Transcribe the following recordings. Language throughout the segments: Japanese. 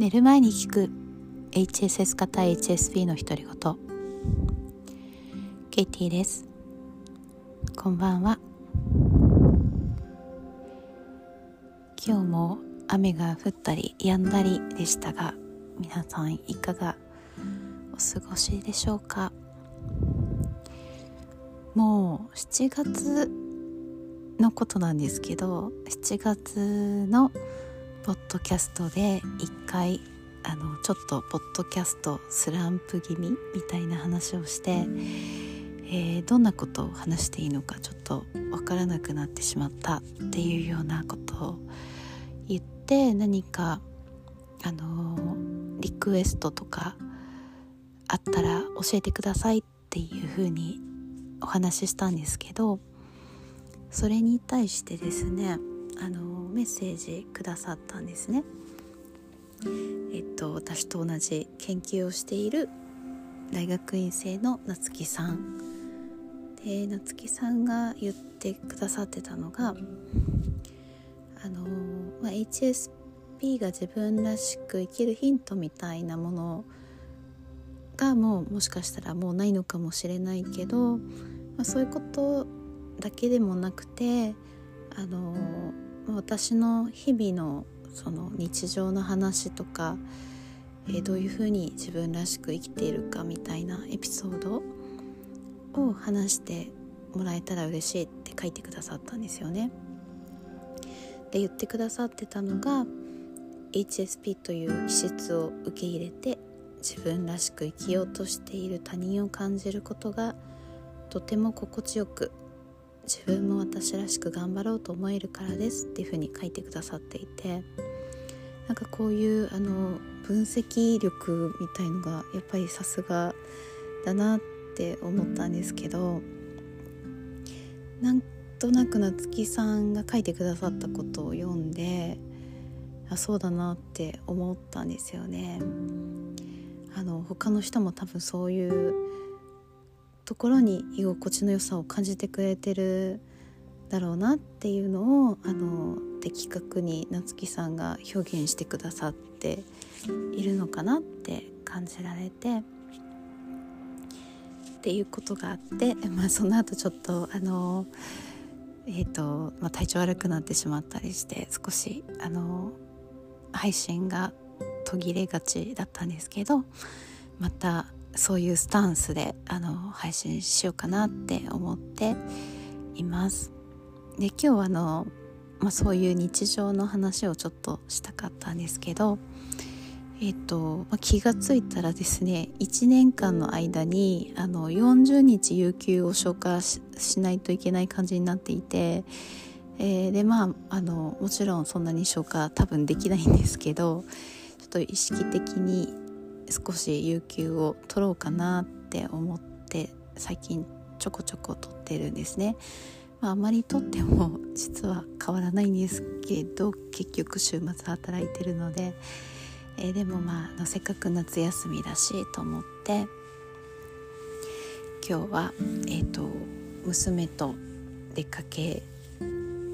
寝る前に聞く。HSS 型 HSP の独り言。ケイティです。こんばんは。今日も雨が降ったり止んだりでしたが皆さんいかがお過ごしでしょうか？もう7月のことなんですけど7月のポッドキャストで一回あのちょっとポッドキャストスランプ気味みたいな話をして、えー、どんなことを話していいのかちょっと分からなくなってしまったっていうようなことを言って何かあのリクエストとかあったら教えてくださいっていうふうにお話ししたんですけどそれに対してですねあのメッセージくださったんですね。えっと私と同じ研究をしている大学院生の夏木さんで夏木さんが言ってくださってたのがあの、まあ、HSP が自分らしく生きるヒントみたいなものがもうもしかしたらもうないのかもしれないけど、まあ、そういうことだけでもなくてあの私の日々のその日常の話とか、えー、どういうふうに自分らしく生きているかみたいなエピソードを話してもらえたら嬉しいって書いてくださったんですよね。で言ってくださってたのが HSP という気質を受け入れて自分らしく生きようとしている他人を感じることがとても心地よく自分も私らしく頑張ろうと思えるからですっていうふうに書いてくださっていてなんかこういうあの分析力みたいのがやっぱりさすがだなって思ったんですけどなんとなく夏木さんが書いてくださったことを読んであそうだなって思ったんですよね。あの他の人も多分そういうところに居心地の良さを感じてくれてるだろうなっていうのをあの的確に夏木さんが表現してくださっているのかなって感じられて。っていうことがあって、まあ、その後ちょっとあの、えーとまあ、体調悪くなってしまったりして少しあの配信が途切れがちだったんですけどまたそういうスタンスであの配信しようかなって思っています。で今日はあの、まあ、そういう日常の話をちょっとしたかったんですけど、えっとまあ、気がついたらですね1年間の間にあの40日有給を消化しないといけない感じになっていて、えー、でまああのもちろんそんなに消化多分できないんですけどちょっと意識的に少し有給を取ろうかなって思って最近ちょこちょこ取ってるんですね。まあ、あまり取っても 実は変わらないんですけど結局週末働いてるので、えー、でもまあせっかく夏休みだしと思って今日は、えーと、娘と出かけ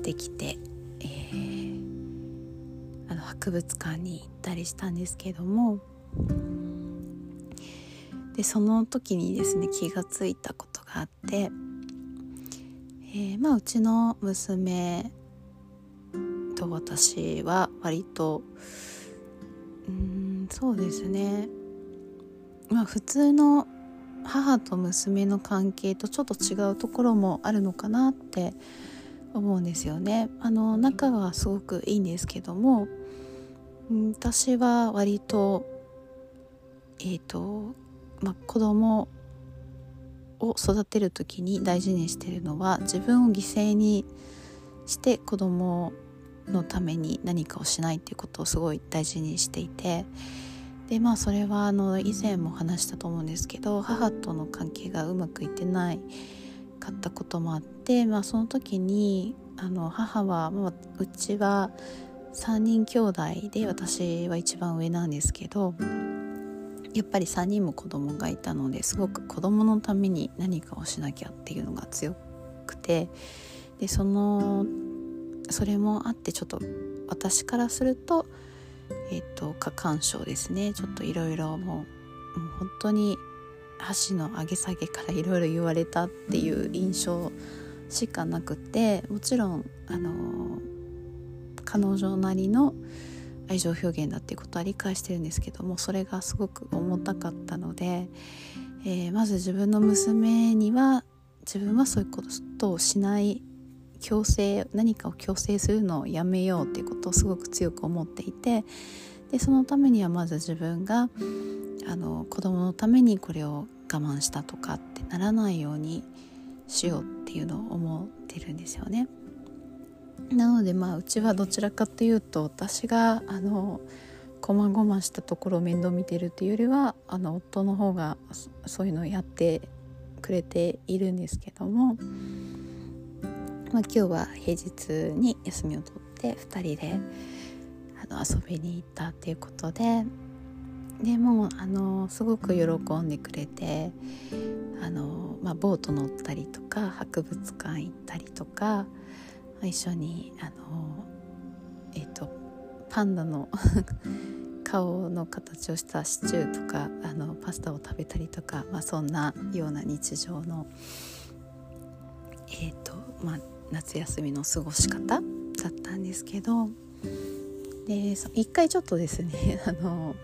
てきて、えー、あの博物館に行ったりしたんですけどもでその時にですね気がついたことがあって、えー、まあうちの娘と私は割とうんそうですねまあ普通の母と娘の関係とちょっと違うところもあるのかなって思うんですよね。あの仲はすごくいいんですけども私は割とえっ、ー、とまあ、子供を育てる時に大事にしてるのは自分を犠牲にして子供のために何かをしないっていうことをすごい大事にしていてでまあそれはあの以前も話したと思うんですけど母との関係がうまくいってないかったこともあって、まあ、その時にあの母は、まあ、うちは3人兄弟で私は一番上なんですけどやっぱり3人も子供がいたのですごく子供のために何かをしなきゃっていうのが強くてでそのそれもあってちょっと私からするとえっ、と過干渉ですね。ちょっといろいろもうもう本当に箸の上げ下げからいろいろ言われたっていう印象しかなくてもちろんあの彼女なりの愛情表現だっていうことは理解してるんですけどもそれがすごく重たかったので、えー、まず自分の娘には自分はそういうことをしない強制何かを強制するのをやめようっていうことをすごく強く思っていてでそのためにはまず自分があの子供のためにこれを我慢したとかってならないようにしようっていうのを思ってるんですよね。なのでまあうちはどちらかというと私があのこまごましたところを面倒見てるっていうよりはあの夫の方がそういうのをやってくれているんですけども、まあ、今日は平日に休みを取って2人であの遊びに行ったっていうことででもあのすごく喜んでくれてあの、まあ、ボート乗ったりとか博物館行ったりとか一緒にあのえっ、とパンダの 顔の形をしたシチューとかあのパスタを食べたりとか、まあ、そんなような日常の、えーとまあ、夏休みの過ごし方だったんですけどで一回ちょっとですね あの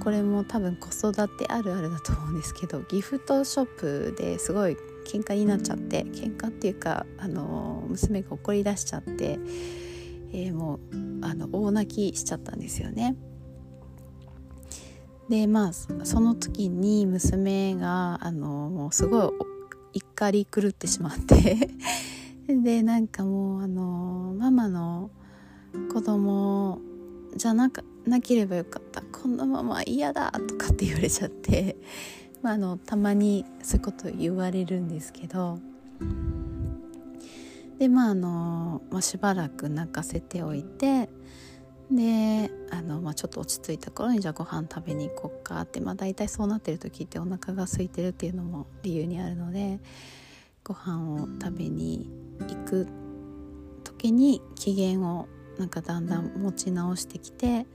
これも多分子育てあるあるだと思うんですけどギフトショップですごい喧嘩になっちゃって喧嘩っていうかあの娘が怒り出しちゃって、えー、もうあの大泣きしちゃったんですよね。でまあその時に娘があのもうすごい怒り狂ってしまって でなんかもうあのママの子供じゃなかなければよかったこんなまま嫌だとかって言われちゃって、まあ、あのたまにそういうこと言われるんですけどでまああの、まあ、しばらく泣かせておいてであの、まあ、ちょっと落ち着いた頃にじゃあご飯食べに行こっかって、まあ、大体そうなってる時ってお腹が空いてるっていうのも理由にあるのでご飯を食べに行く時に機嫌をなんかだんだん持ち直してきて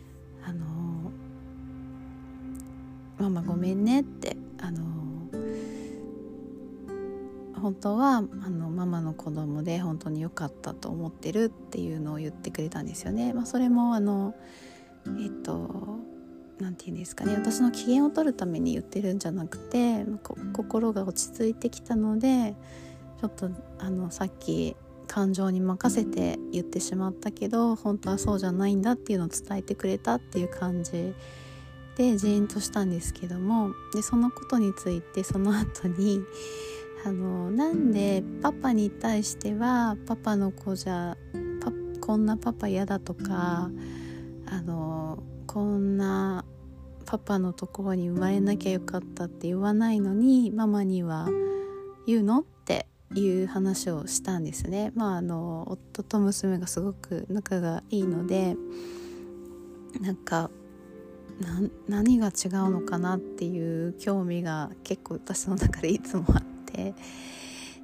「あのママごめんね」ってあの本当はあのママの子供で本当に良かったと思ってるっていうのを言ってくれたんですよね。まあ、それもあのえっと何て言うんですかね私の機嫌を取るために言ってるんじゃなくて心が落ち着いてきたのでちょっとあのさっき感情に任せて言ってしまったけど本当はそうじゃないんだっていうのを伝えてくれたっていう感じでジーンとしたんですけどもでそのことについてその後にあのなんでパパに対してはパパの子じゃこんなパパ嫌だとかあのこんなパパのところに生まれなきゃよかったって言わないのにママには言うのっていう話をしたんですね。まああの夫と娘がすごく仲がいいのでなんか何が違うのかなっていう興味が結構私の中でいつもあって。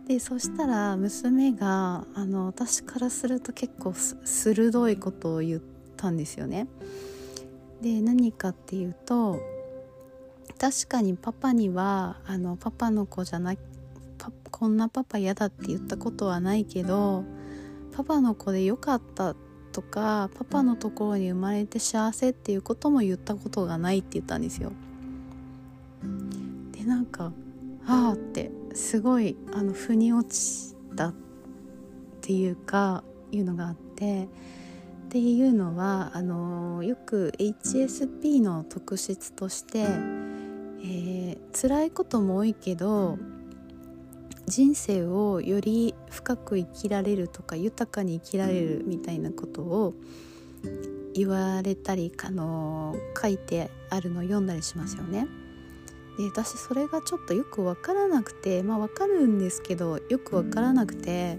でそしたら娘があの私からすると結構鋭いことを言ったんですよね。で何かっていうと確かにパパにはあのパパの子じゃなこんなパパ嫌だって言ったことはないけどパパの子でよかったってとかパパのところに生まれて幸せっていうことも言ったことがないって言ったんですよ。でなんかああってすごいあの腑に落ちたっていうかいうのがあってっていうのはあのよく HSP の特質として、えー、辛いことも多いけど人生をより深く生きられるとか豊かに生きられるみたいなことを言われたりあの書いてあるのを読んだりしますよね。で私それがちょっとよく分からなくてまあ分かるんですけどよく分からなくて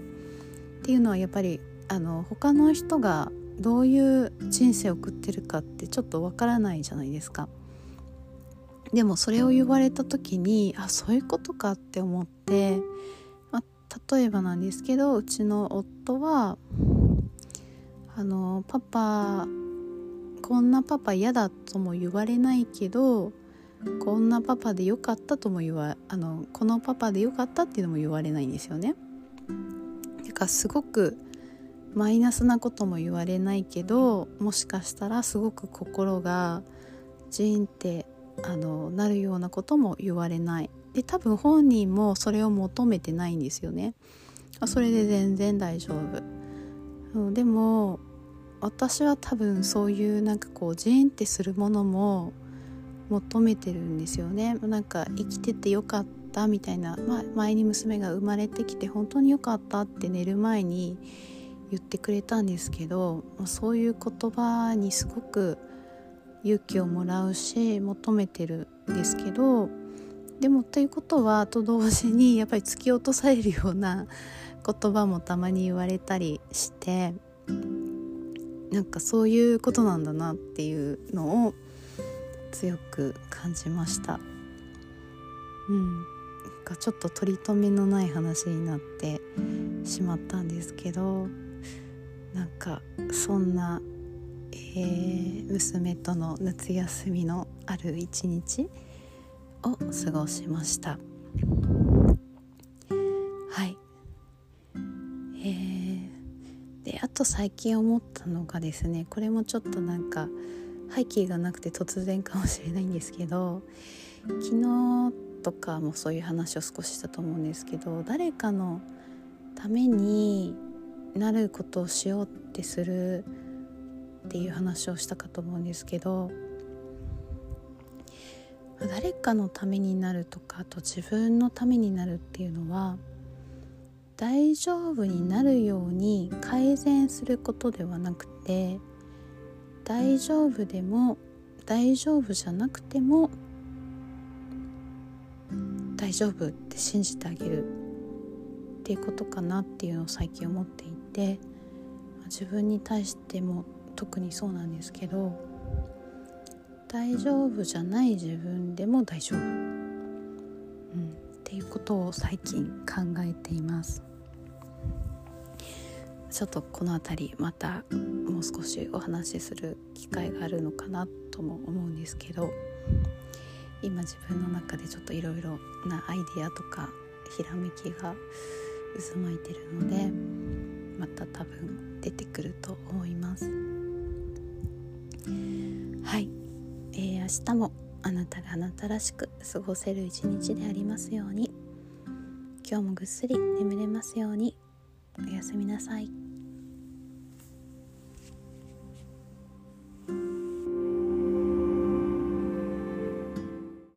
っていうのはやっぱりあの他の人がどういう人生を送ってるかってちょっと分からないじゃないですか。でもそれを言われた時にあそういうことかって思って、まあ、例えばなんですけどうちの夫はあのパパこんなパパ嫌だとも言われないけどこんなパパでよかったとも言わあのこのパパでよかったっていうのも言われないんですよね。だかすごくマイナスなことも言われないけどもしかしたらすごく心がジーンってあのなるようなことも言われない。で多分本人もそれを求めてないんですよね。それで全然大丈夫。でも私は多分そういうなんかこうジーンってするものも求めてるんですよね。なんか生きててよかったみたいな、ま、前に娘が生まれてきて本当によかったって寝る前に言ってくれたんですけどそういう言葉にすごく勇気をもらうし求めてるんですけどでもということはと同時に やっぱり突き落とされるような 言葉もたまに言われたりしてなんかそういうことなんだなっていうのを強く感じました。うん、なんかちょっと取り留めのない話になってしまったんですけどなんかそんな、えー、娘との夏休みのある一日を過ごしました。はい。えー、であと最近思ったのがですねこれもちょっとなんか背景がなくて突然かもしれないんですけど昨日とかもそういう話を少ししたと思うんですけど誰かのためになることをしようってするっていう話をしたかと思うんですけど誰かのためになるとかあと自分のためになるっていうのは大丈夫になるように改善することではなくて大丈夫でも大丈夫じゃなくても大丈夫って信じてあげるっていうことかなっていうのを最近思っていて自分に対しても特にそうなんですけど大丈夫じゃない自分でも大丈夫、うん、っていうことを最近考えています。ちょっとこの辺りまたもう少しお話しする機会があるのかなとも思うんですけど今自分の中でちょっといろいろなアイデアとかひらめきが渦巻いてるのでまた多分出てくると思います。はい。えー、明日もあなたがあなたらしく過ごせる一日でありますように。今日もぐっすり眠れますように。おやすみなさい。